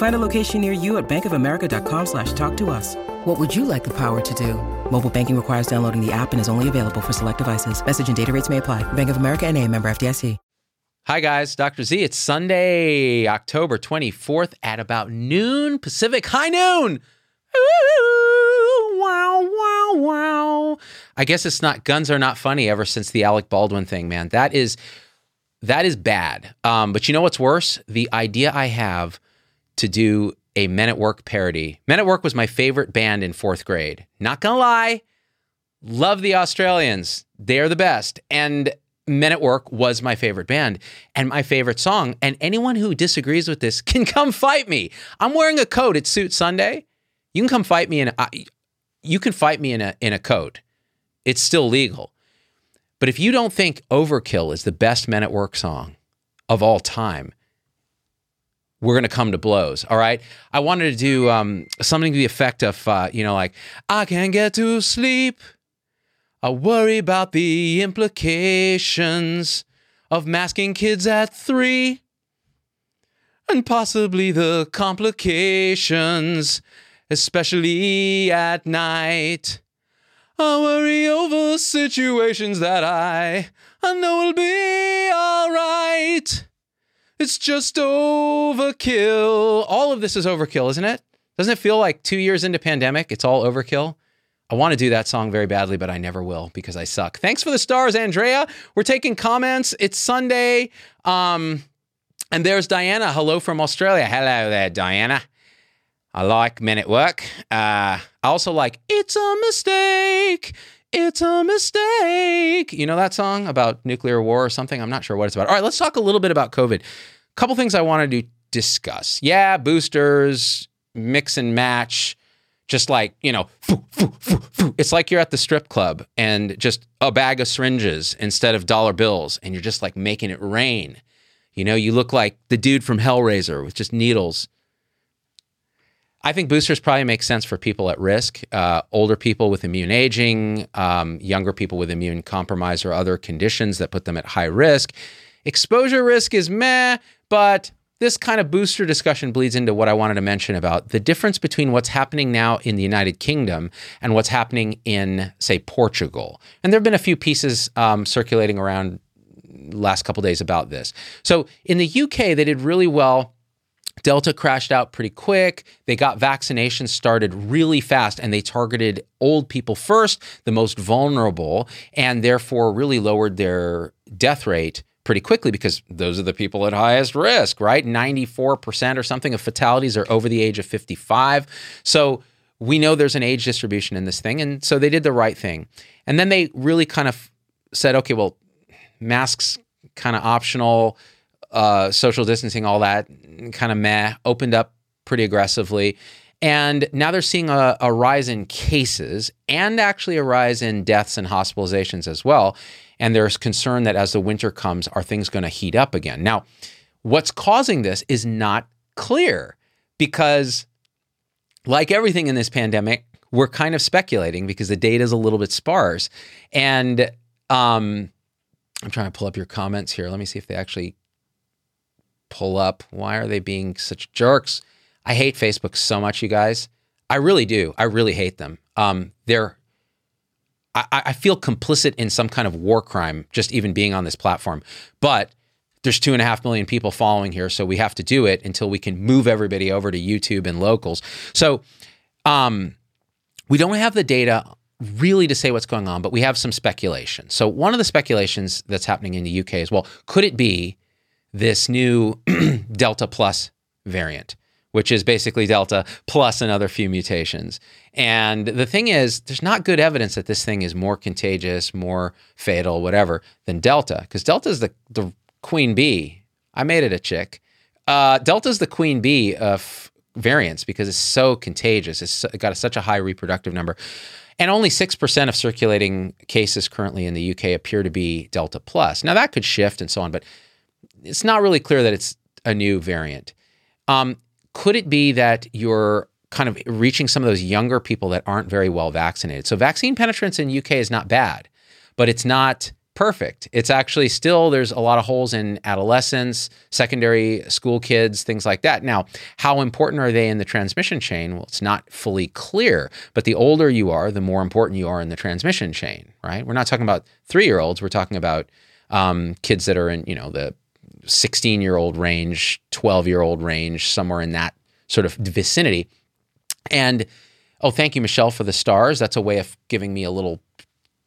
Find a location near you at bankofamerica.com slash talk to us. What would you like the power to do? Mobile banking requires downloading the app and is only available for select devices. Message and data rates may apply. Bank of America and a member FDIC. Hi, guys. Dr. Z. It's Sunday, October 24th at about noon Pacific. High noon. Ooh, wow, wow, wow. I guess it's not guns are not funny ever since the Alec Baldwin thing, man. That is that is bad. Um, but you know what's worse? The idea I have to do a Men at Work parody. Men at Work was my favorite band in fourth grade. Not gonna lie, love the Australians. They're the best. And Men at Work was my favorite band and my favorite song. And anyone who disagrees with this can come fight me. I'm wearing a coat. It's Suit Sunday. You can come fight me in a, you can fight me in a in a coat. It's still legal. But if you don't think Overkill is the best Men at Work song of all time, we're going to come to blows. All right. I wanted to do um, something to the effect of, uh, you know, like, I can't get to sleep. I worry about the implications of masking kids at three and possibly the complications, especially at night. I worry over situations that I, I know will be all right. It's just overkill. All of this is overkill, isn't it? Doesn't it feel like two years into pandemic, it's all overkill? I want to do that song very badly, but I never will because I suck. Thanks for the stars, Andrea. We're taking comments. It's Sunday. Um, and there's Diana. Hello from Australia. Hello there, Diana. I like Men at Work. Uh, I also like It's a Mistake. It's a mistake. You know that song about nuclear war or something? I'm not sure what it's about. All right, let's talk a little bit about COVID. A couple things I wanted to discuss. Yeah, boosters, mix and match, just like, you know, foo, foo, foo, it's like you're at the strip club and just a bag of syringes instead of dollar bills, and you're just like making it rain. You know, you look like the dude from Hellraiser with just needles I think boosters probably make sense for people at risk, uh, older people with immune aging, um, younger people with immune compromise or other conditions that put them at high risk. Exposure risk is meh, but this kind of booster discussion bleeds into what I wanted to mention about the difference between what's happening now in the United Kingdom and what's happening in, say, Portugal. And there have been a few pieces um, circulating around last couple days about this. So in the UK, they did really well Delta crashed out pretty quick. They got vaccinations started really fast and they targeted old people first, the most vulnerable, and therefore really lowered their death rate pretty quickly because those are the people at highest risk, right? 94% or something of fatalities are over the age of 55. So we know there's an age distribution in this thing. And so they did the right thing. And then they really kind of said, okay, well, masks kind of optional uh, social distancing, all that kind of meh, opened up pretty aggressively. And now they're seeing a, a, rise in cases and actually a rise in deaths and hospitalizations as well. And there's concern that as the winter comes, are things going to heat up again? Now, what's causing this is not clear because, like everything in this pandemic, we're kind of speculating because the data is a little bit sparse. And um, I'm trying to pull up your comments here. Let me see if they actually pull up. Why are they being such jerks? I hate Facebook so much, you guys. I really do. I really hate them. Um, they're I, I feel complicit in some kind of war crime just even being on this platform. But there's two and a half million people following here, so we have to do it until we can move everybody over to YouTube and locals. So um, we don't have the data really to say what's going on, but we have some speculation. So one of the speculations that's happening in the UK is, well, could it be this new Delta plus variant? which is basically Delta plus another few mutations. And the thing is, there's not good evidence that this thing is more contagious, more fatal, whatever, than Delta, because Delta is the, the queen bee. I made it a chick. Uh, Delta is the queen bee of variants because it's so contagious. It's got such a high reproductive number. And only 6% of circulating cases currently in the UK appear to be Delta plus. Now, that could shift and so on, but it's not really clear that it's a new variant. Um, could it be that you're kind of reaching some of those younger people that aren't very well vaccinated? So vaccine penetrance in UK is not bad, but it's not perfect. It's actually still there's a lot of holes in adolescents, secondary school kids, things like that. Now, how important are they in the transmission chain? Well, it's not fully clear, but the older you are, the more important you are in the transmission chain, right? We're not talking about 3-year-olds, we're talking about um, kids that are in, you know, the 16 year old range, 12 year old range, somewhere in that sort of vicinity. And oh, thank you, Michelle, for the stars. That's a way of giving me a little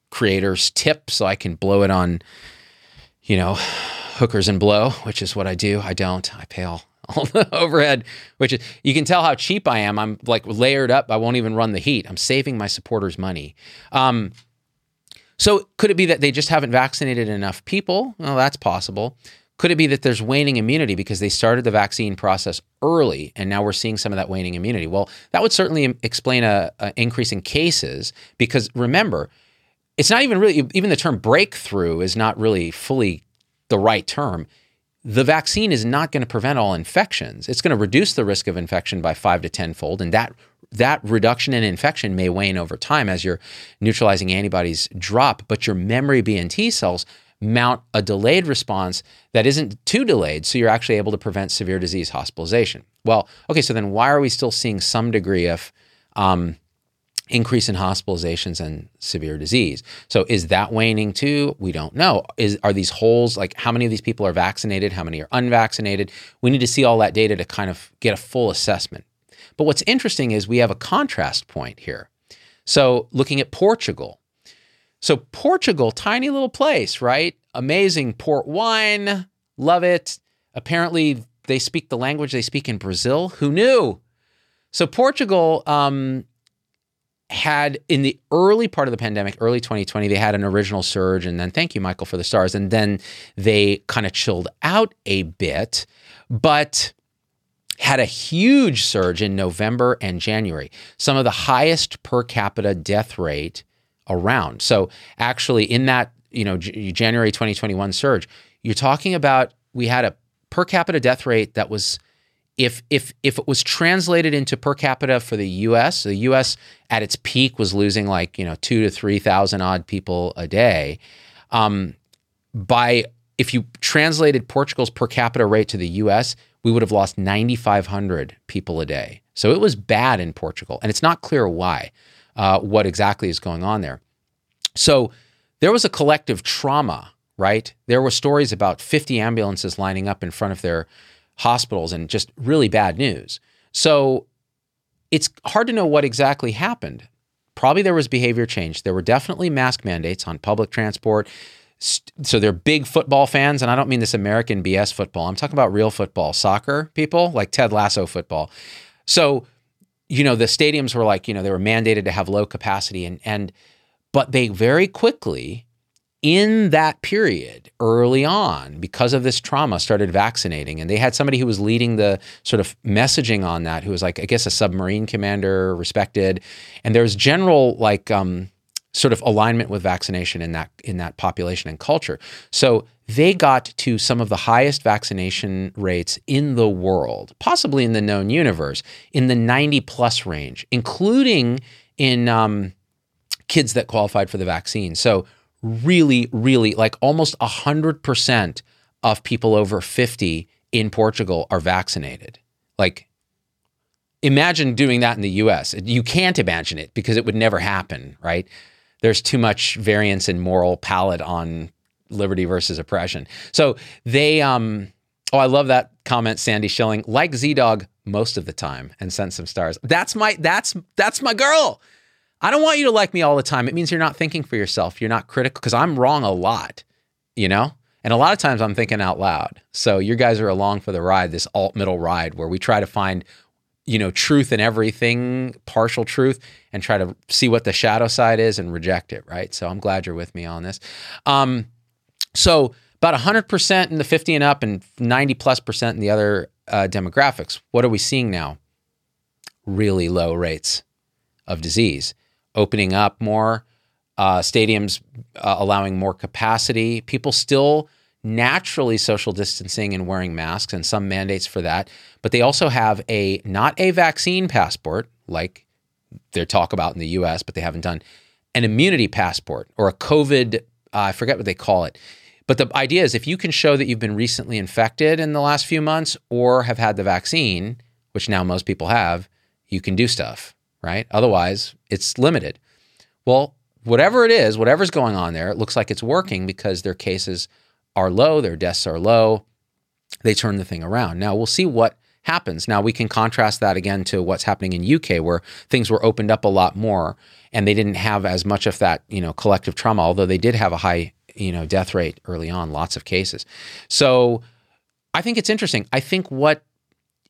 creator's tip so I can blow it on, you know, hookers and blow, which is what I do. I don't. I pay all, all the overhead, which is, you can tell how cheap I am. I'm like layered up. I won't even run the heat. I'm saving my supporters money. Um, so could it be that they just haven't vaccinated enough people? Well, that's possible. Could it be that there's waning immunity because they started the vaccine process early and now we're seeing some of that waning immunity? Well, that would certainly explain a, increase in cases because remember, it's not even really even the term breakthrough is not really fully the right term. The vaccine is not going to prevent all infections. It's going to reduce the risk of infection by 5 to 10 fold and that that reduction in infection may wane over time as your neutralizing antibodies drop, but your memory B and T cells mount a delayed response that isn't too delayed, so you're actually able to prevent severe disease hospitalization. Well, okay, so then why are we still seeing some degree of um, increase in hospitalizations and severe disease? So is that waning too? We don't know. Is are these holes like how many of these people are vaccinated? How many are unvaccinated? We need to see all that data to kind of get a full assessment. But what's interesting is we have a contrast point here. So looking at Portugal, so Portugal, tiny little place, right? Amazing port wine, love it. Apparently, they speak the language they speak in Brazil. Who knew? So Portugal um, had in the early part of the pandemic, early 2020, they had an original surge, and then thank you, Michael, for the stars, and then they kind of chilled out a bit, but had a huge surge in November and January. Some of the highest per capita death rate around. So actually, in that you know J- January 2021 surge, you're talking about we had a per capita death rate that was if if if it was translated into per capita for the U.S., the U.S. at its peak was losing like you know two to three thousand odd people a day. Um, by if you translated Portugal's per capita rate to the U.S., we would have lost 9,500 people a day. So it was bad in Portugal, and it's not clear why uh, what exactly is going on there. So there was a collective trauma, right? There were stories about 50 ambulances lining up in front of their hospitals and just really bad news. So it's hard to know what exactly happened. Probably there was behavior change. There were definitely mask mandates on public transport. So they're big football fans, and I don't mean this American BS football. I'm talking about real football, soccer people, like Ted Lasso football. So you know, the stadiums were like, you know, they were mandated to have low capacity and and but they very quickly in that period early on because of this trauma started vaccinating. And they had somebody who was leading the sort of messaging on that who was like i guess a submarine commander respected. And there was general like um, sort of alignment with vaccination in that in that population and culture. So they got to some of the highest vaccination rates in the world, possibly in the known universe, in the 90 plus range, including in um, kids that qualified for the vaccine. So, really, really, like almost 100% of people over 50 in Portugal are vaccinated. Like, imagine doing that in the US. You can't imagine it because it would never happen, right? There's too much variance in moral palate on liberty versus oppression. So they, um, oh, I love that comment, Sandy Schilling. Like ZDogg most of the time, and sent some stars. That's my that's that's my girl. I don't want you to like me all the time. It means you're not thinking for yourself. You're not critical because I'm wrong a lot, you know? And a lot of times I'm thinking out loud. So you guys are along for the ride, this alt middle ride where we try to find, you know, truth in everything, partial truth, and try to see what the shadow side is and reject it, right? So I'm glad you're with me on this. Um, so about 100% in the 50 and up and 90 plus percent in the other uh, demographics. What are we seeing now? Really low rates of disease, opening up more, uh, stadiums uh, allowing more capacity, people still naturally social distancing and wearing masks and some mandates for that, but they also have a not a vaccine passport like they talk about in the US, but they haven't done an immunity passport or a COVID, uh, I forget what they call it. But the idea is if you can show that you've been recently infected in the last few months or have had the vaccine, which now most people have, you can do stuff, right? Otherwise, it's limited. Well, whatever it is, whatever's going on there, it looks like it's working because their cases are low, their deaths are low. They turn the thing around. Now we'll see what happens. Now we can contrast that again to what's happening in UK where things were opened up a lot more and they didn't have as much of that, you know, collective trauma, although they did have a high, you know, death rate early on, lots of cases. So I think it's interesting. I think what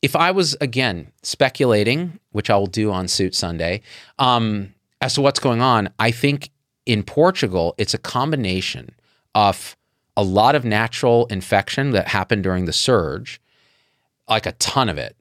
if I was again speculating, which I will do on Suit Sunday, um, as to what's going on, I think in Portugal, it's a combination of a lot of natural infection that happened during the surge, like a ton of it,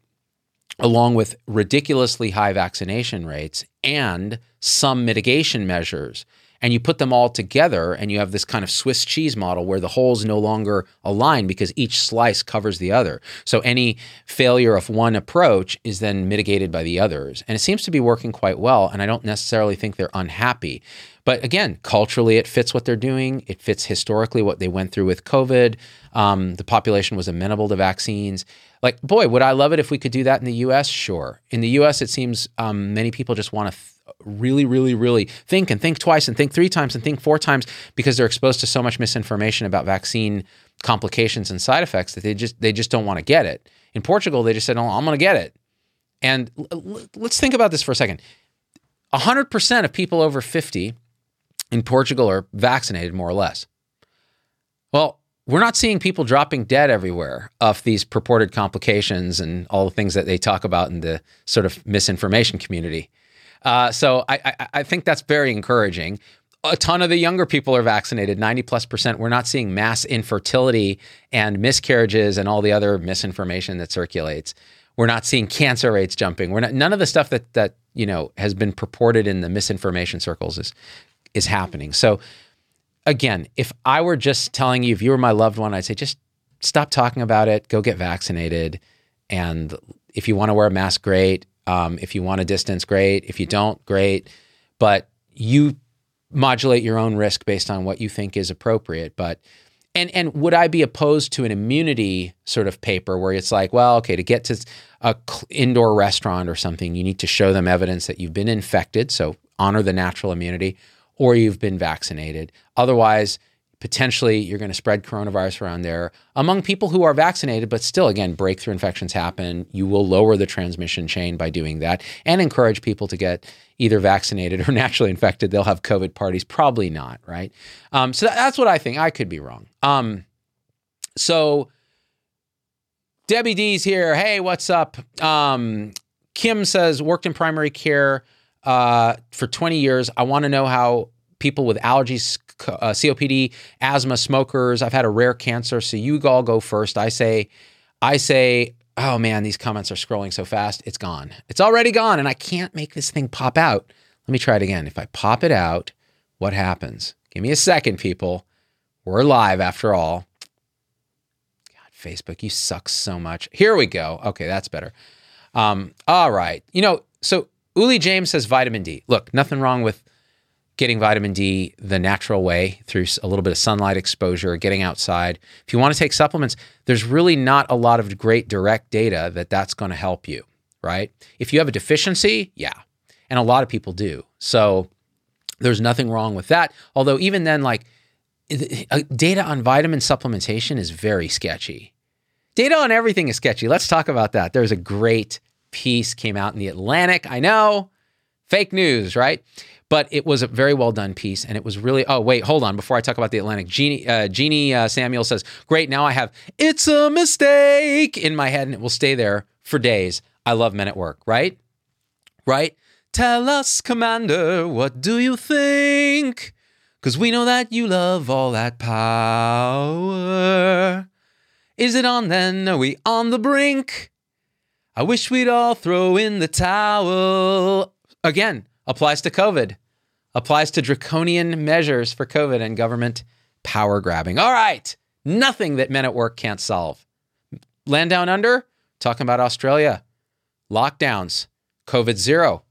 along with ridiculously high vaccination rates and some mitigation measures and you put them all together and you have this kind of Swiss cheese model where the holes no longer align because each slice covers the other. So any failure of one approach is then mitigated by the others. And it seems to be working quite well. And I don't necessarily think they're unhappy. But again, culturally, it fits what they're doing. It fits historically what they went through with COVID. Um, the population was amenable to vaccines. Like, boy, would I love it if we could do that in the US? Sure. In the US, it seems um, many people just want to th- really, really, really think and think twice and think three times and think four times because they're exposed to so much misinformation about vaccine complications and side effects that they just they just don't want to get it. In Portugal, they just said, "Oh, I'm going to get it." And l- let's think about this for a second. 100% of people over 50 in Portugal are vaccinated more or less. Well, we're not seeing people dropping dead everywhere of these purported complications and all the things that they talk about in the sort of misinformation community. Uh, so I, I, I think that's very encouraging. A ton of the younger people are vaccinated, 90 plus percent. We're not seeing mass infertility and miscarriages and all the other misinformation that circulates. We're not seeing cancer rates jumping. We're not none of the stuff that that you know has been purported in the misinformation circles is is happening. So again, if I were just telling you, if you were my loved one, I'd say just stop talking about it, go get vaccinated. And if you want to wear a mask, great. Um, if you want a distance, great. If you don't, great. But you modulate your own risk based on what you think is appropriate. But and and would I be opposed to an immunity sort of paper where it's like, well, okay, to get to a indoor restaurant or something, you need to show them evidence that you've been infected, so honor the natural immunity, or you've been vaccinated. Otherwise, potentially you're going to spread coronavirus around there among people who are vaccinated, but still, again, breakthrough infections happen. You will lower the transmission chain by doing that and encourage people to get either vaccinated or naturally infected. They'll have COVID parties. Probably not, right? Um, so that's what I think. I could be wrong. Um, so Debbie D's here. Hey, what's up? Um, Kim says, worked in primary care uh, for 20 years. I want to know how people with allergies, uh, COPD, asthma, smokers. I've had a rare cancer, so you all go first. I say, I say, oh man, these comments are scrolling so fast. It's gone. It's already gone, and I can't make this thing pop out. Let me try it again. If I pop it out, what happens? Give me a second, people. We're live after all. God, Facebook, you suck so much. Here we go. Okay, that's better. Um, all right. You know, so Uli James says vitamin D. Look, nothing wrong with getting vitamin D the natural way through a little bit of sunlight exposure, getting outside. If you want to take supplements, there's really not a lot of great direct data that that's going to help you, right? If you have a deficiency, yeah. And a lot of people do. So there's nothing wrong with that. Although, even then, like uh, data on vitamin supplementation is very sketchy. Data on everything is sketchy. Let's talk about that. There's a great piece came out in the Atlantic. I know, fake news, right? But it was a very well done piece, and it was really. Oh wait, hold on. Before I talk about the Atlantic, Jeannie uh, Jeannie uh, Samuel says, "Great, now I have it's a mistake in my head, and it will stay there for days." I love Men at Work, right? Right? Tell us, Commander, what do you think? Because we know that you love all that power. Is it on then? Are we on the brink? I wish we'd all throw in the towel. Again, applies to COVID, applies to draconian measures for COVID and government power grabbing. All right, nothing that men at work can't solve. Land down under, talking about Australia, lockdowns, COVID zero,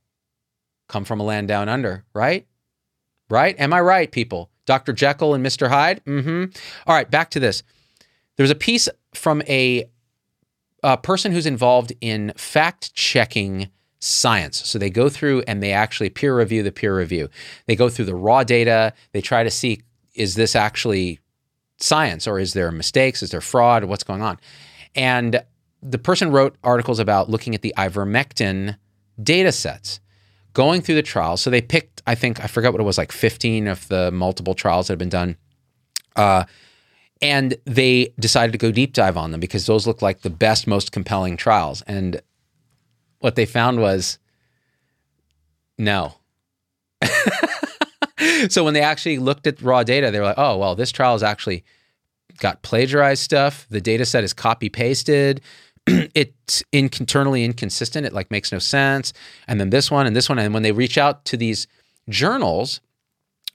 come from a land down under, right? Right? Am I right, people? Dr. Jekyll and Mr. Hyde? Mm hmm. All right, back to this. There's a piece from a, a person who's involved in fact checking science. So they go through and they actually peer review the peer review. They go through the raw data. They try to see is this actually science or is there mistakes? Is there fraud? What's going on? And the person wrote articles about looking at the ivermectin data sets, going through the trials. So they picked, I think, I forgot what it was, like 15 of the multiple trials that had been done. Uh, and they decided to go deep dive on them because those looked like the best, most compelling trials. And what they found was no. so when they actually looked at raw data, they were like, oh, well, this trial has actually got plagiarized stuff. The data set is copy pasted. it's internally inconsistent. It like makes no sense. And then this one and this one. And when they reach out to these journals,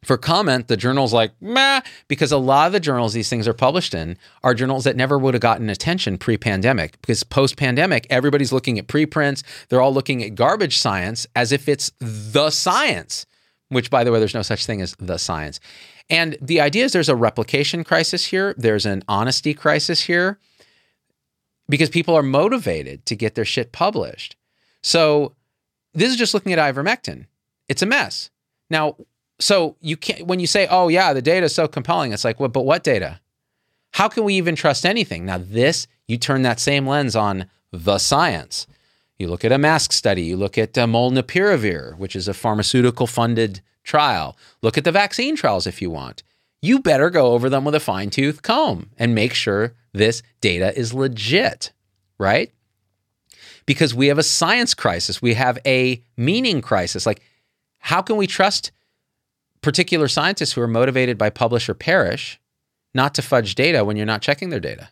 for comment, the journal's like, meh, because a lot of the journals these things are published in are journals that never would have gotten attention pre pandemic. Because post pandemic, everybody's looking at preprints. They're all looking at garbage science as if it's the science, which, by the way, there's no such thing as the science. And the idea is there's a replication crisis here, there's an honesty crisis here, because people are motivated to get their shit published. So this is just looking at ivermectin. It's a mess. Now, so you can't when you say, "Oh yeah, the data is so compelling," it's like, "Well, but what data? How can we even trust anything?" Now, this you turn that same lens on the science. You look at a mask study. You look at uh, molnupiravir, which is a pharmaceutical funded trial. Look at the vaccine trials if you want. You better go over them with a fine tooth comb and make sure this data is legit, right? Because we have a science crisis. We have a meaning crisis. Like, how can we trust particular scientists who are motivated by publish or perish not to fudge data when you're not checking their data.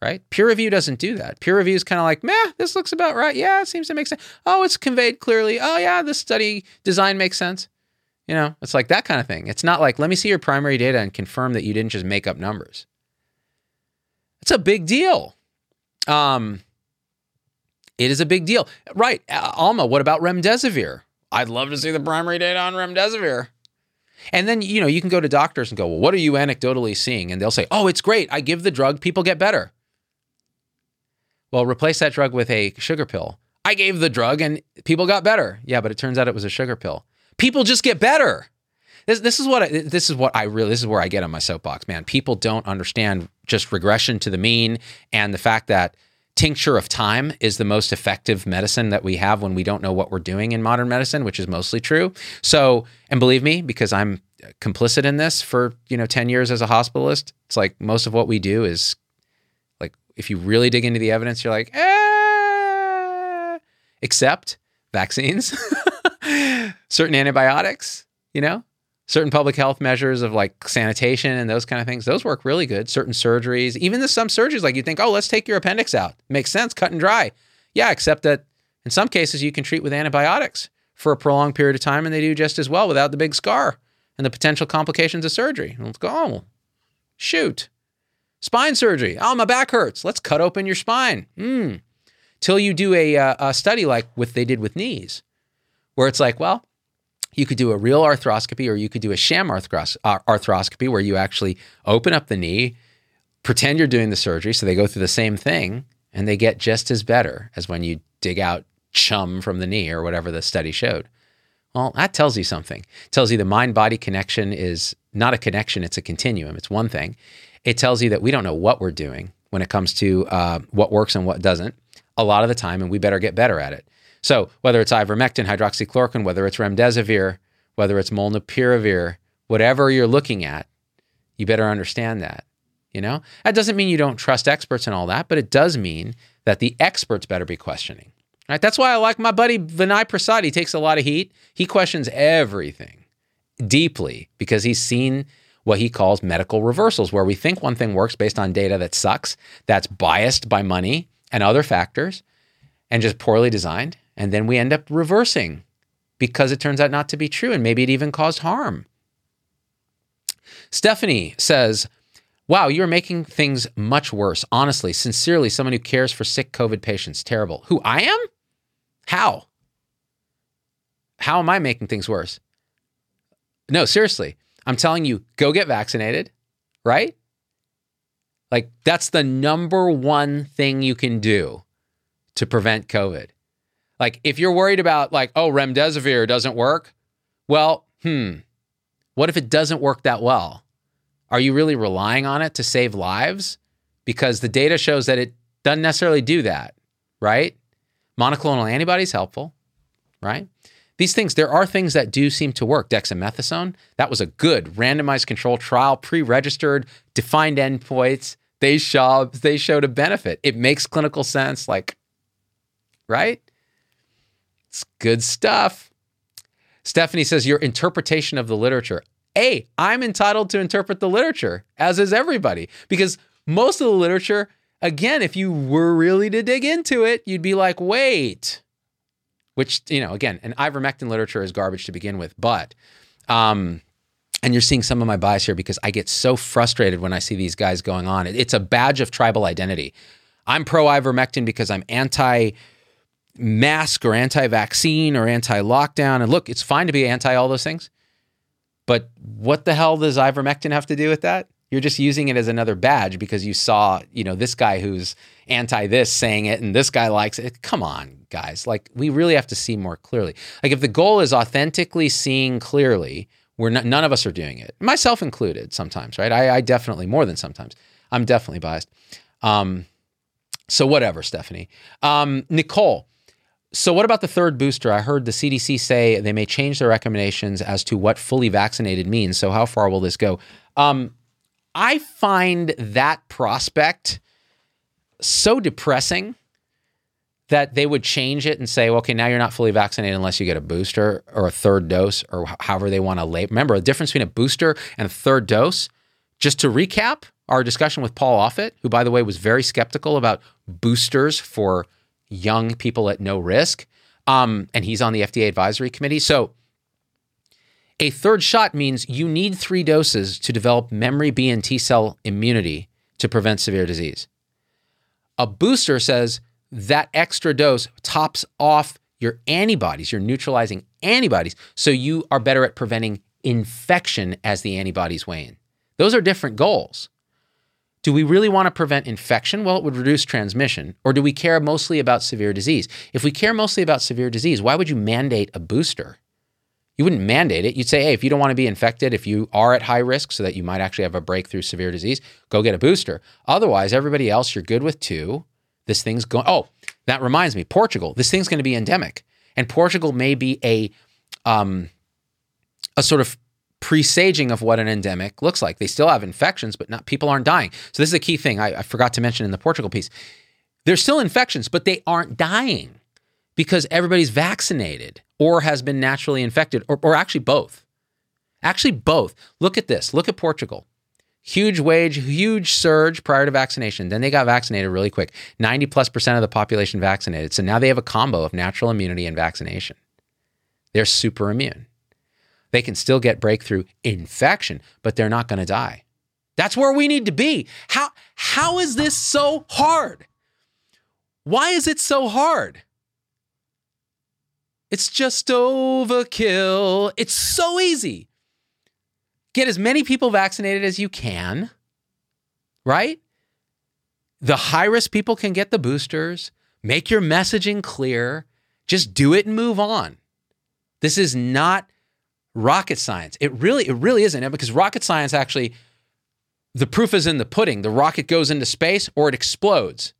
Right? Peer review doesn't do that. Peer review is kind of like, meh, this looks about right. Yeah, it seems to make sense. Oh, it's conveyed clearly. Oh, yeah, this study design makes sense. You know, it's like that kind of thing. It's not like, let me see your primary data and confirm that you didn't just make up numbers. It's a big deal. Um, it is a big deal. Right. Alma, what about remdesivir? I'd love to see the primary data on remdesivir. And then, you know, you can go to doctors and go, well, what are you anecdotally seeing? And they'll say, oh, it's great. I give the drug, people get better. Well, replace that drug with a sugar pill. I gave the drug and people got better. Yeah, but it turns out it was a sugar pill. People just get better. This, this is what I, this is what I really this is where I get on my soapbox, man. People don't understand just regression to the mean and the fact that tincture of time is the most effective medicine that we have when we don't know what we're doing in modern medicine, which is mostly true. So, and believe me, because I'm complicit in this for, you know, 10 years as a hospitalist, it's like most of what we do is like, if you really dig into the evidence, you're like, eh, except vaccines, certain antibiotics, you know, certain public health measures of like sanitation and those kind of things, those work really good. Certain surgeries, even the, some surgeries, like you think, oh, let's take your appendix out. Makes sense, cut and dry. Yeah, except that in some cases you can treat with antibiotics for a prolonged period of time and they do just as well without the big scar and the potential complications of surgery. Let's go, oh, shoot. Spine surgery. Oh, my back hurts. Let's cut open your spine. Hmm. Till you do a, uh, a study like what they did with knees, where it's like, well, you could do a real arthroscopy or you could do a sham arthros- uh, arthroscopy where you actually open up the knee, pretend you're doing the surgery. So they go through the same thing and they get just as better as when you dig out chum from the knee or whatever the study showed. Well, that tells you something. It tells you the mind body connection is not a connection, it's a continuum. It's one thing. It tells you that we don't know what we're doing when it comes to uh, what works and what doesn't a lot of the time, and we better get better at it. So whether it's ivermectin, hydroxychloroquine, whether it's remdesivir, whether it's molnupiravir, whatever you're looking at, you better understand that. You know, that doesn't mean you don't trust experts and all that, but it does mean that the experts better be questioning. Right? That's why I like my buddy Vinay Prasad. He takes a lot of heat. He questions everything deeply because he's seen what he calls medical reversals, where we think one thing works based on data that sucks, that's biased by money and other factors, and just poorly designed. And then we end up reversing because it turns out not to be true. And maybe it even caused harm. Stephanie says, Wow, you're making things much worse. Honestly, sincerely, someone who cares for sick COVID patients. Terrible. Who I am? How? How am I making things worse? No, seriously. I'm telling you, go get vaccinated, right? Like, that's the number one thing you can do to prevent COVID. Like, if you're worried about, like, oh, remdesivir doesn't work, well, hmm, what if it doesn't work that well? Are you really relying on it to save lives? Because the data shows that it doesn't necessarily do that, right? Monoclonal antibodies helpful, right? These things, there are things that do seem to work. Dexamethasone, that was a good randomized control trial, pre-registered, defined endpoints. They showed they showed a benefit. It makes clinical sense, like, right? It's good stuff. Stephanie says your interpretation of the literature. A, I'm entitled to interpret the literature, as is everybody, because most of the literature, again, if you were really to dig into it, you'd be like, wait, which, you know, again, an ivermectin literature is garbage to begin with, but, um, and you're seeing some of my bias here because I get so frustrated when I see these guys going on. It's a badge of tribal identity. I'm pro ivermectin because I'm anti mask or anti vaccine or anti lockdown. And look, it's fine to be anti all those things. But what the hell does ivermectin have to do with that? You're just using it as another badge because you saw, you know, this guy who's anti this saying it and this guy likes it. Come on, guys. Like we really have to see more clearly. Like if the goal is authentically seeing clearly, we're not, none of us are doing it, myself included. Sometimes, right? I, I definitely more than sometimes. I'm definitely biased. Um, so whatever, Stephanie. Um, Nicole, so, what about the third booster? I heard the CDC say they may change their recommendations as to what fully vaccinated means. So, how far will this go? Um, I find that prospect so depressing that they would change it and say, okay, now you're not fully vaccinated unless you get a booster or a third dose or however they want to label. Remember, the difference between a booster and a third dose. Just to recap our discussion with Paul Offit, who, by the way, was very skeptical about boosters for young people at no risk. Um, and he's on the FDA advisory committee. So a third shot means you need three doses to develop memory B and T cell immunity to prevent severe disease. A booster says that extra dose tops off your antibodies, your neutralizing antibodies, so you are better at preventing infection as the antibodies wane. Those are different goals. Do we really want to prevent infection? Well, it would reduce transmission. Or do we care mostly about severe disease? If we care mostly about severe disease, why would you mandate a booster? You wouldn't mandate it. You'd say, hey, if you don't want to be infected, if you are at high risk so that you might actually have a breakthrough severe disease, go get a booster. Otherwise, everybody else, you're good with two. This thing's going, oh, that reminds me, Portugal, this thing's going to be endemic. And Portugal may be a, um, a sort of presaging of what an endemic looks like. They still have infections, but not people aren't dying. So this is a key thing I, I forgot to mention in the Portugal piece. There's still infections, but they aren't dying because everybody's vaccinated or has been naturally infected, or, or actually both. Actually, both. Look at this. Look at Portugal. Huge wage, huge surge prior to vaccination. Then they got vaccinated really quick. 90 plus percent of the population vaccinated. So now they have a combo of natural immunity and vaccination. They're super immune. They can still get breakthrough infection, but they're not going to die. That's where we need to be. How, how is this so hard? Why is it so hard? It's just overkill. It's so easy. Get as many people vaccinated as you can, right? The high risk people can get the boosters. Make your messaging clear. Just do it and move on. This is not rocket science. It really, it really isn't because rocket science actually, the proof is in the pudding. The rocket goes into space or it explodes.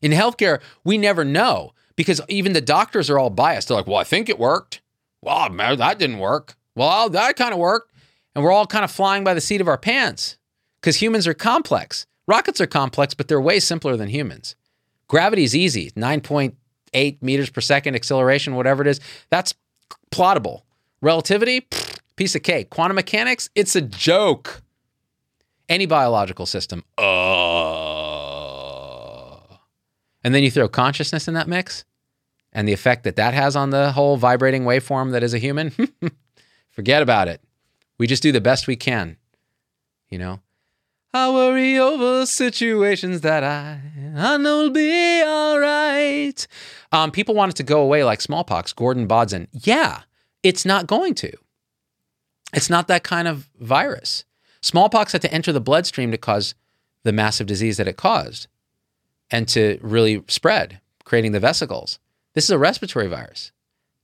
In healthcare, we never know because even the doctors are all biased. They're like, well, I think it worked. Well, that didn't work. Well, that kind of worked. And we're all kind of flying by the seat of our pants because humans are complex. Rockets are complex, but they're way simpler than humans. Gravity is easy 9.8 meters per second acceleration, whatever it is. That's plottable. Relativity, pfft, piece of cake. Quantum mechanics, it's a joke. Any biological system, uh. And then you throw consciousness in that mix and the effect that that has on the whole vibrating waveform that is a human, forget about it. We just do the best we can, you know? I worry over situations that I, I know will be all right. Um, people want it to go away like smallpox, Gordon Bodson. Yeah, it's not going to. It's not that kind of virus. Smallpox had to enter the bloodstream to cause the massive disease that it caused and to really spread, creating the vesicles. This is a respiratory virus.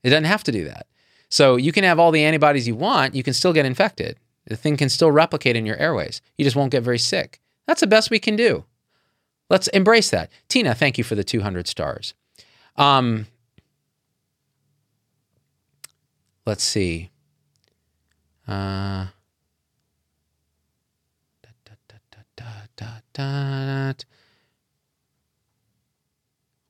It doesn't have to do that. So you can have all the antibodies you want, you can still get infected. The thing can still replicate in your airways. You just won't get very sick. That's the best we can do. Let's embrace that. Tina, thank you for the 200 stars. Um, let's see. Uh,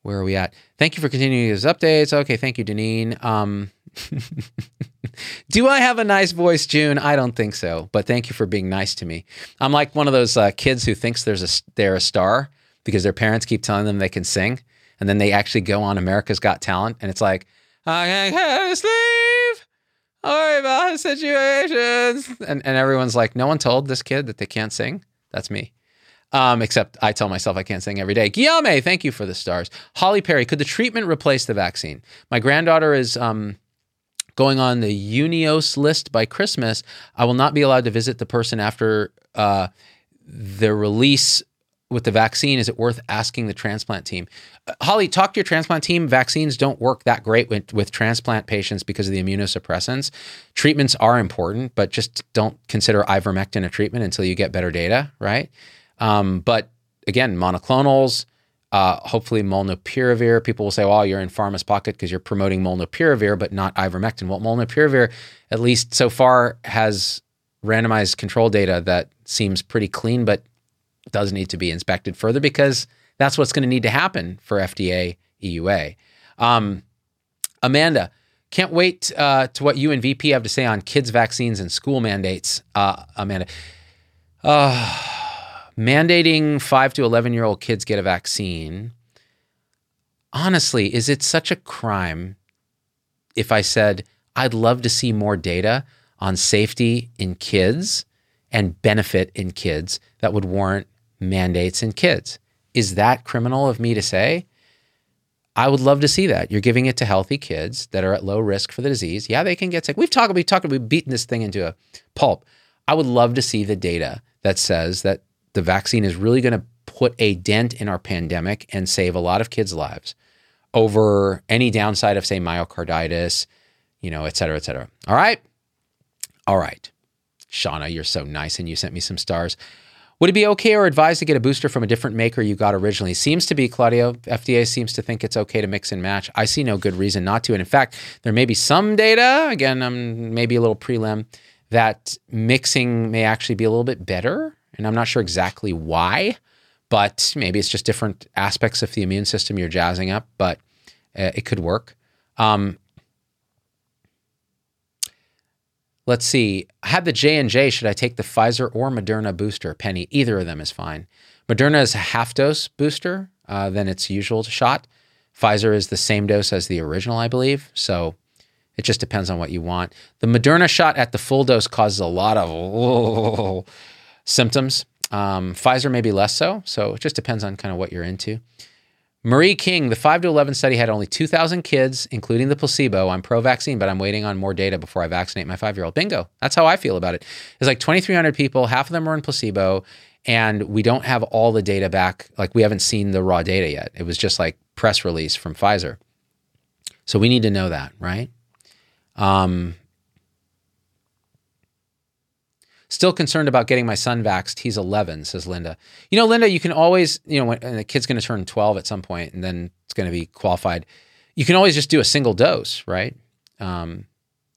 where are we at? Thank you for continuing these updates. Okay, thank you, Deneen. Um, Do I have a nice voice, June? I don't think so, but thank you for being nice to me. I'm like one of those uh, kids who thinks there's a they're a star because their parents keep telling them they can sing, and then they actually go on America's Got Talent, and it's like I can't sleep. Worry about situations, and and everyone's like, no one told this kid that they can't sing. That's me. Um, except I tell myself I can't sing every day. Guillaume, thank you for the stars. Holly Perry, could the treatment replace the vaccine? My granddaughter is um, going on the UNOS list by Christmas, I will not be allowed to visit the person after uh, the release with the vaccine. Is it worth asking the transplant team? Holly, talk to your transplant team. Vaccines don't work that great with, with transplant patients because of the immunosuppressants. Treatments are important, but just don't consider ivermectin a treatment until you get better data, right? Um, but again, monoclonals, uh, hopefully molnupiravir. People will say, "Well, you're in pharma's pocket because you're promoting molnupiravir, but not ivermectin." Well, molnupiravir, at least so far, has randomized control data that seems pretty clean, but does need to be inspected further because that's what's going to need to happen for FDA EUA. Um, Amanda, can't wait uh, to what you and VP have to say on kids' vaccines and school mandates. Uh, Amanda. Uh, mandating five to 11 year old kids get a vaccine, honestly, is it such a crime if I said, I'd love to see more data on safety in kids and benefit in kids that would warrant mandates in kids? Is that criminal of me to say? I would love to see that. You're giving it to healthy kids that are at low risk for the disease. Yeah, they can get sick. We've talked, we've talked, we've beaten this thing into a pulp. I would love to see the data that says that the vaccine is really going to put a dent in our pandemic and save a lot of kids' lives over any downside of, say, myocarditis, you know, et cetera, et cetera. All right. All right. Shauna, you're so nice and you sent me some stars. Would it be okay or advised to get a booster from a different maker you got originally? Seems to be, Claudio. FDA seems to think it's okay to mix and match. I see no good reason not to. And in fact, there may be some data, again, um, maybe a little prelim, that mixing may actually be a little bit better and I'm not sure exactly why, but maybe it's just different aspects of the immune system you're jazzing up, but uh, it could work. Um, let's see. I had the J and J. Should I take the Pfizer or Moderna booster? Penny, either of them is fine. Moderna is a half dose booster uh, than its usual shot. Pfizer is the same dose as the original, I believe. So it just depends on what you want. The Moderna shot at the full dose causes a lot of symptoms. Um, Pfizer maybe less so. So it just depends on kind of what you're into. Marie King, the 5 to 11 study had only 2,000 kids, including the placebo. I'm pro vaccine, but I'm waiting on more data before I vaccinate my five year old. Bingo. That's how I feel about it. It's like 2,300 people, half of them were in placebo, and we don't have all the data back. Like we haven't seen the raw data yet. It was just like press release from Pfizer. So we need to know that, right? Um, Still concerned about getting my son vaxxed. He's 11, says Linda. You know, Linda, you can always, you know, when the kid's going to turn 12 at some point and then it's going to be qualified. You can always just do a single dose, right? Um,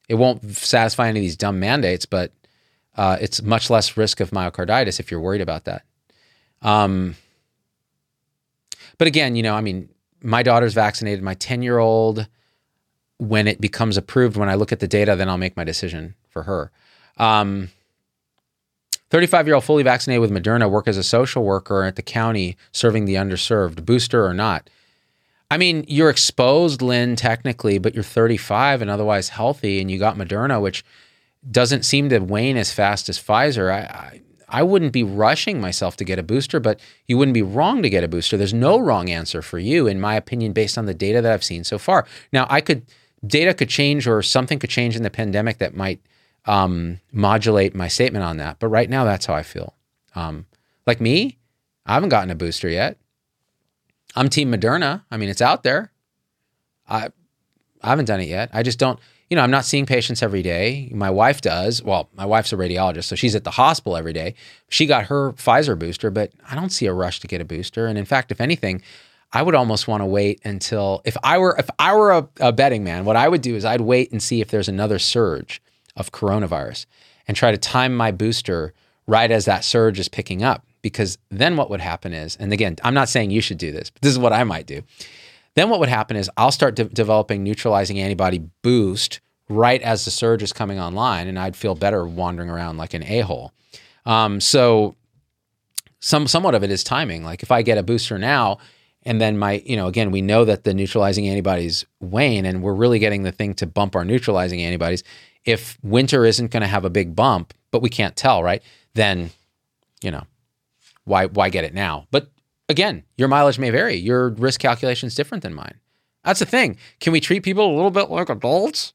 It won't satisfy any of these dumb mandates, but uh, it's much less risk of myocarditis if you're worried about that. Um, but again, you know, I mean, my daughter's vaccinated. My 10 year old, when it becomes approved, when I look at the data, then I'll make my decision for her. Um, 35 year old fully vaccinated with Moderna work as a social worker at the county serving the underserved, booster or not. I mean, you're exposed, Lynn, technically, but you're 35 and otherwise healthy, and you got Moderna, which doesn't seem to wane as fast as Pfizer. I, I, I wouldn't be rushing myself to get a booster, but you wouldn't be wrong to get a booster. There's no wrong answer for you, in my opinion, based on the data that I've seen so far. Now, I could data could change or something could change in the pandemic that might um, modulate my statement on that. But right now, that's how I feel. Um, like me, I haven't gotten a booster yet. I'm Team Moderna. I mean, it's out there. I I haven't done it yet. I just don't. You know, I'm not seeing patients every day. My wife does. Well, my wife's a radiologist, so she's at the hospital every day. She got her Pfizer booster, but I don't see a rush to get a booster. And in fact, if anything, I would almost want to wait until if I were if I were a, a betting man, what I would do is I'd wait and see if there's another surge of coronavirus and try to time my booster right as that surge is picking up. Because then what would happen is, and again, I'm not saying you should do this, but this is what I might do. Then what would happen is I'll start de- developing neutralizing antibody boost right as the surge is coming online, and I'd feel better wandering around like an a hole. Um, so some somewhat of it is timing. Like if I get a booster now, and then my you know again we know that the neutralizing antibodies wane, and we're really getting the thing to bump our neutralizing antibodies if winter isn't going to have a big bump, but we can't tell, right? Then, you know, why why get it now? But again, your mileage may vary. Your risk calculation is different than mine. That's the thing. Can we treat people a little bit like adults?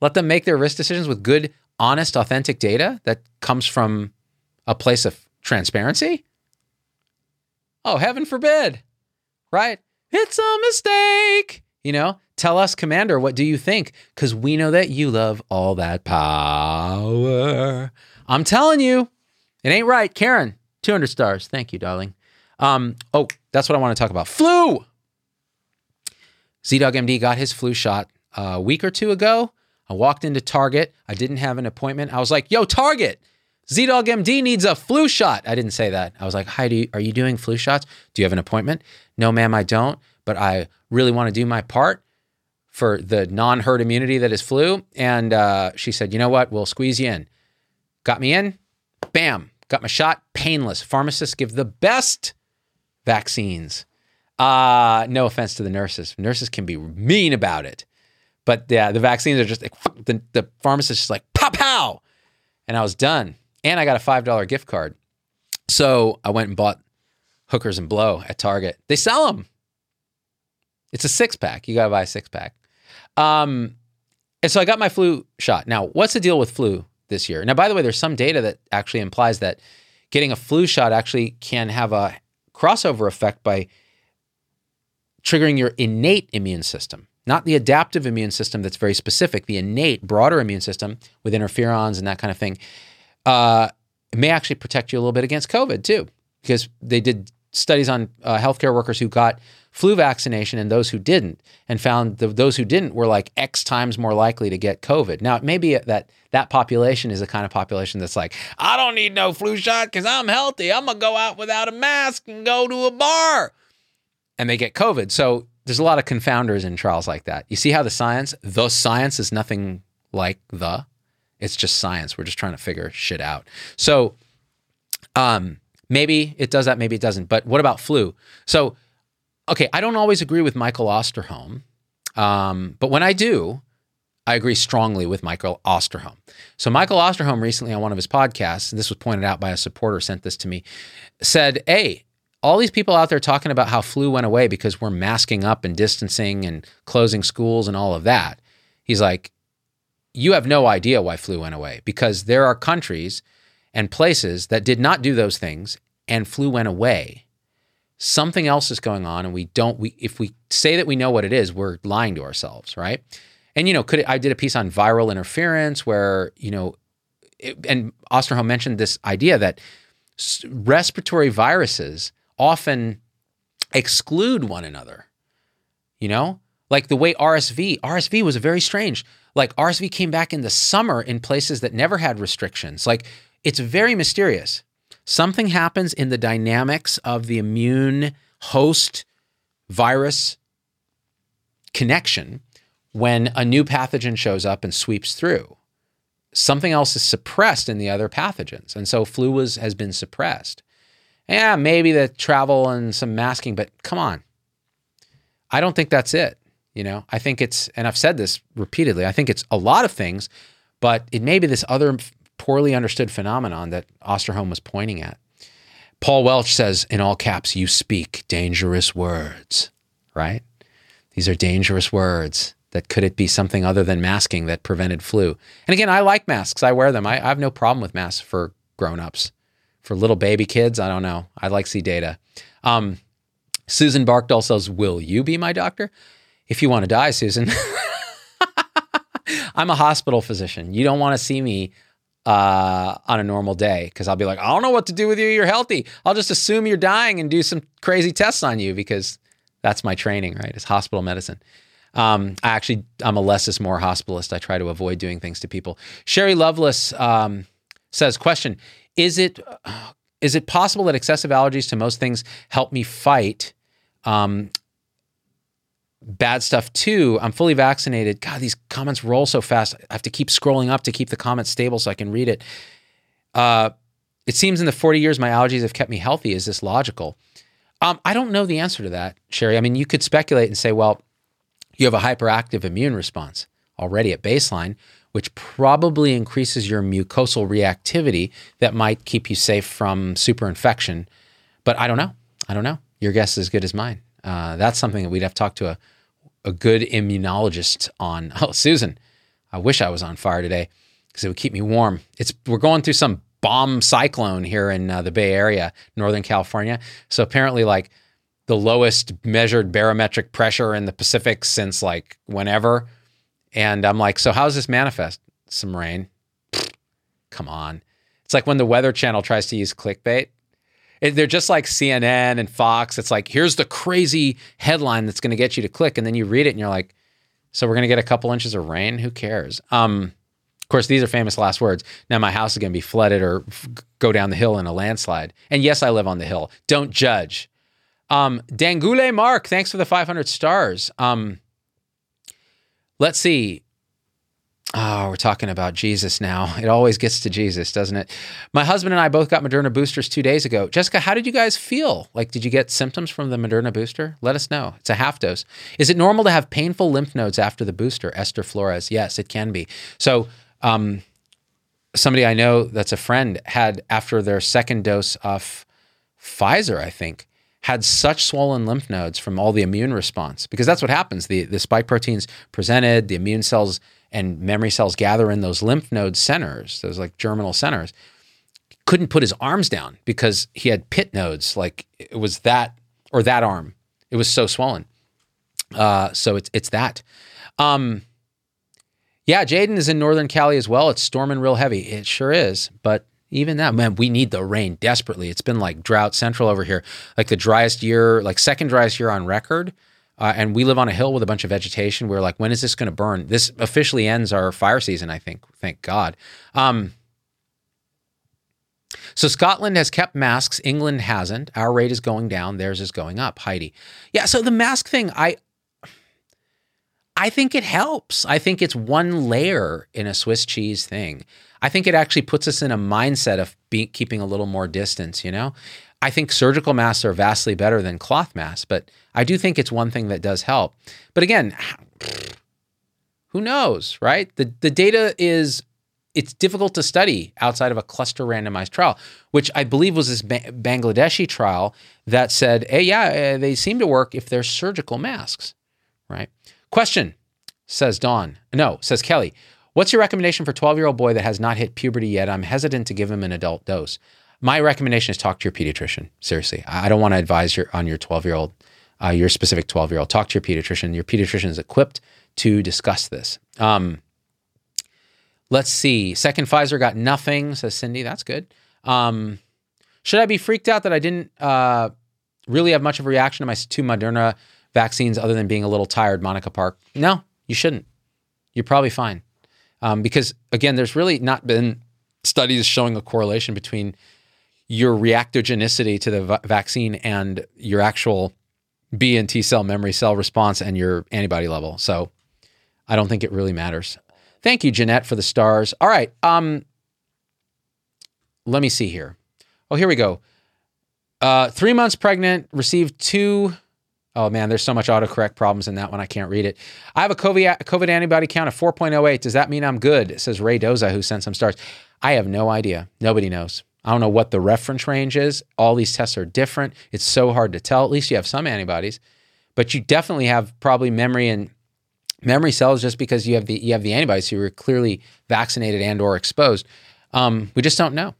Let them make their risk decisions with good, honest, authentic data that comes from a place of transparency? Oh, heaven forbid. Right? It's a mistake. You know, tell us, Commander, what do you think? Because we know that you love all that power. I'm telling you, it ain't right. Karen, 200 stars. Thank you, darling. Um, oh, that's what I want to talk about. Flu. ZDogg MD got his flu shot a week or two ago. I walked into Target. I didn't have an appointment. I was like, yo, Target, ZDogg MD needs a flu shot. I didn't say that. I was like, hi, do are you doing flu shots? Do you have an appointment? No, ma'am, I don't but I really want to do my part for the non herd immunity that is flu. And uh, she said, you know what? We'll squeeze you in. Got me in. Bam. Got my shot. Painless. Pharmacists give the best vaccines. Uh, no offense to the nurses. Nurses can be mean about it. But yeah, the vaccines are just like, the, the pharmacist is like, pop pow. And I was done. And I got a $5 gift card. So I went and bought hookers and blow at Target. They sell them. It's a six pack. You got to buy a six pack. Um, and so I got my flu shot. Now, what's the deal with flu this year? Now, by the way, there's some data that actually implies that getting a flu shot actually can have a crossover effect by triggering your innate immune system, not the adaptive immune system that's very specific, the innate, broader immune system with interferons and that kind of thing. Uh, may actually protect you a little bit against COVID too, because they did studies on uh, healthcare workers who got flu vaccination and those who didn't, and found the, those who didn't were like X times more likely to get COVID. Now, it may be that that population is the kind of population that's like, I don't need no flu shot because I'm healthy. I'm going to go out without a mask and go to a bar. And they get COVID. So there's a lot of confounders in trials like that. You see how the science, the science is nothing like the, it's just science. We're just trying to figure shit out. So, um, maybe it does that, maybe it doesn't. But what about flu? So okay, I don't always agree with Michael Osterholm, um, but when I do, I agree strongly with Michael Osterholm. So Michael Osterholm recently on one of his podcasts, and this was pointed out by a supporter sent this to me, said, "Hey, all these people out there talking about how flu went away because we're masking up and distancing and closing schools and all of that." He's like, "You have no idea why flu went away because there are countries and places that did not do those things and flu went away." something else is going on and we don't we if we say that we know what it is we're lying to ourselves right and you know could it, i did a piece on viral interference where you know it, and osterholm mentioned this idea that respiratory viruses often exclude one another you know like the way rsv rsv was very strange Like RSV came back in the summer in places that never had restrictions. Like it's very mysterious. Something happens in the dynamics of the immune host virus connection when a new pathogen shows up and sweeps through. Something else is suppressed in the other pathogens. And so flu was, has been suppressed. Yeah, maybe the travel and some masking, but come on. I don't think that's it. You know, I think it's, and I've said this repeatedly, I think it's a lot of things, but it may be this other poorly understood phenomenon that Osterholm was pointing at. Paul Welch says, in all caps, you speak dangerous words, right? These are dangerous words. That could it be something other than masking that prevented flu? And again, I like masks. I wear them. I, I have no problem with masks for grown-ups. For little baby kids, I don't know. I'd like see data. Um, Susan Barkdahl says, "Will you be my doctor?" If you want to die, Susan. I'm a hospital physician. You don't want to see me uh, on a normal day because I'll be like, I don't know what to do with you. You're healthy. I'll just assume you're dying and do some crazy tests on you because that's my training, right? It's hospital medicine. Um, I actually, I'm a less is more hospitalist. I try to avoid doing things to people. Sherry Lovelace um, says, question, is it, is it possible that excessive allergies to most things help me fight um, bad stuff too? I'm fully vaccinated. God, these comments roll so fast. I have to keep scrolling up to keep the comments stable so I can read it. Uh, it seems in the 40 years my allergies have kept me healthy. Is this logical? Um, I don't know the answer to that, Sherry. I mean, you could speculate and say, well, you have a hyperactive immune response already at baseline, which probably increases your mucosal reactivity that might keep you safe from superinfection. But I don't know. I don't know. Your guess is as good as mine. Uh, that's something that we'd have to talk to a, a good immunologist on. Oh, Susan, I wish I was on fire today because it would keep me warm. It's we're going through some bomb cyclone here in uh, the Bay Area, Northern California. So apparently, like the lowest measured barometric pressure in the Pacific since like whenever. And I'm like, so how's this manifest? Some rain. Come on. It's like when the Weather Channel tries to use clickbait. They're just like CNN and Fox. It's like, here's the crazy headline that's going to get you to click. And then you read it and you're like, so we're going to get a couple inches of rain? Who cares? Um, of course, these are famous last words. Now my house is going to be flooded or f- go down the hill in a landslide. And yes, I live on the hill. Don't judge. Um, Dangule Mark, thanks for the 500 stars. Um, let's see. Oh, we're talking about Jesus now. It always gets to Jesus, doesn't it? My husband and I both got Moderna boosters two days ago. Jessica, how did you guys feel? Like, did you get symptoms from the Moderna booster? Let us know. It's a half dose. Is it normal to have painful lymph nodes after the booster? Esther Flores. Yes, it can be. So, um, somebody I know that's a friend had after their second dose of Pfizer, I think, had such swollen lymph nodes from all the immune response because that's what happens. The the spike proteins presented, the immune cells and memory cells gather in those lymph node centers, those like germinal centers. Couldn't put his arms down because he had pit nodes. Like it was that or that arm. It was so swollen. Uh, so it's it's that. Um, yeah, Jaden is in Northern Cali as well. It's storming real heavy. It sure is. But even that, man, we need the rain desperately. It's been like drought central over here, like the driest year, like second driest year on record. Uh, and we live on a hill with a bunch of vegetation. We're like, when is this going to burn? This officially ends our fire season, I think. Thank God. Um, so Scotland has kept masks. England hasn't. Our rate is going down. Theirs is going up. Heidi. Yeah. So the mask thing, I I think it helps. I think it's one layer in a Swiss cheese thing. I think it actually puts us in a mindset of be, keeping a little more distance, you know? I think surgical masks are vastly better than cloth masks, but I do think it's one thing that does help. But again, who knows, right? The the data is it's difficult to study outside of a cluster randomized trial, which I believe was this ba- Bangladeshi trial that said, "Hey, yeah, uh, they seem to work if they're surgical masks." Right? Question, says Dawn. No, says Kelly. What's your recommendation for 12 year old boy that has not hit puberty yet? I'm hesitant to give him an adult dose. My recommendation is talk to your pediatrician. Seriously, I don't want to advise your on your 12 year old, uh, your specific 12 year old. Talk to your pediatrician. Your pediatrician is equipped to discuss this. Um, let's see. Second Pfizer got nothing, says Cindy. That's good. Um, should I be freaked out that I didn't uh, really have much of a reaction to my two Moderna vaccines other than being a little tired, Monica Park? No, you shouldn't. You're probably fine. Um, because again, there's really not been studies showing a correlation between your reactogenicity to the v- vaccine and your actual B and T cell memory cell response and your antibody level. So I don't think it really matters. Thank you, Jeanette, for the stars. All right. Um, let me see here. Oh, here we go. Uh, three months pregnant, received two. Oh man, there's so much autocorrect problems in that one. I can't read it. I have a COVID, COVID antibody count of 4.08. Does that mean I'm good? It says Ray Doza, who sent some stars. I have no idea. Nobody knows. I don't know what the reference range is. All these tests are different. It's so hard to tell. At least you have some antibodies, but you definitely have probably memory and memory cells just because you have the you have the antibodies. So you were clearly vaccinated and or exposed. Um, we just don't know.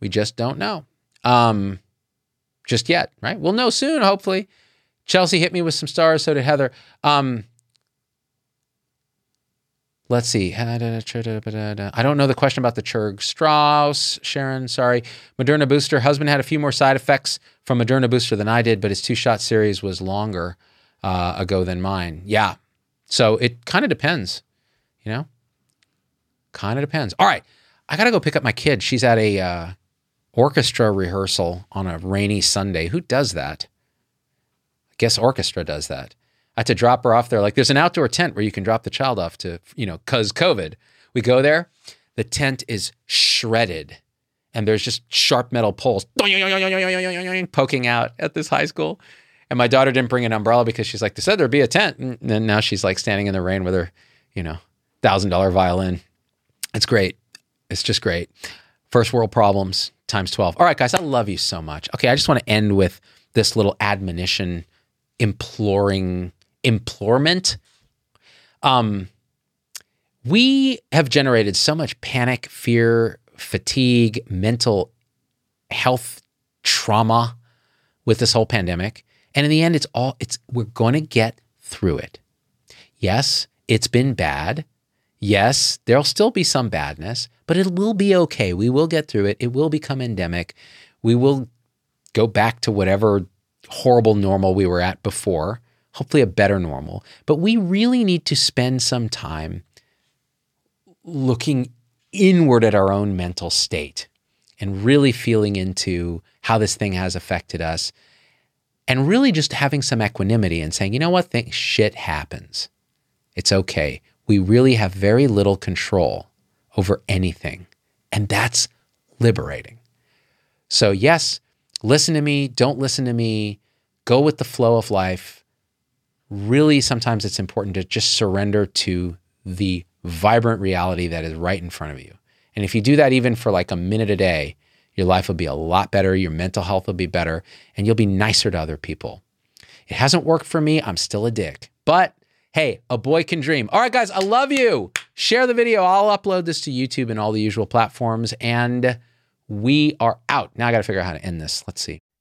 We just don't know. Um, just yet, right? We'll know soon, hopefully. Chelsea hit me with some stars. So did Heather. Um, let's see. I don't know the question about the Churg Strauss. Sharon, sorry. Moderna booster. Husband had a few more side effects from Moderna booster than I did, but his two shot series was longer uh, ago than mine. Yeah. So it kind of depends, you know? Kind of depends. All right. I got to go pick up my kid. She's at a uh, orchestra rehearsal on a rainy Sunday. Who does that? I guess orchestra does that. I had to drop her off there. Like there's an outdoor tent where you can drop the child off to, you know, cause COVID. We go there, the tent is shredded and there's just sharp metal poles poking out at this high school. And my daughter didn't bring an umbrella because she's like, they said there'd be a tent. And then now she's like standing in the rain with her, you know, thousand dollar violin. It's great. It's just great. First world problems times 12. All right, guys, I love you so much. Okay, I just want to end with this little admonition, imploring, implorement. Um, we have generated so much panic, fear, fatigue, mental health trauma with this whole pandemic. And in the end, it's all, it's, we're going to get through it. Yes, it's been bad. Yes, there'll still be some badness, but it will be okay. We will get through it. It will become endemic. We will go back to whatever horrible normal we were at before, hopefully a better normal. But we really need to spend some time looking inward at our own mental state and really feeling into how this thing has affected us and really just having some equanimity and saying, you know what, thing, shit happens. It's okay. We really have very little control over anything. And that's liberating. So, yes, listen to me, don't listen to me, go with the flow of life. Really, sometimes it's important to just surrender to the vibrant reality that is right in front of you. And if you do that even for like a minute a day, your life will be a lot better, your mental health will be better, and you'll be nicer to other people. It hasn't worked for me. I'm still a dick. But hey, a boy can dream. All right, guys, I love you. Share the video. I'll upload this to YouTube and all the usual platforms. And we are out. Now I got to figure out how to end this. Let's see.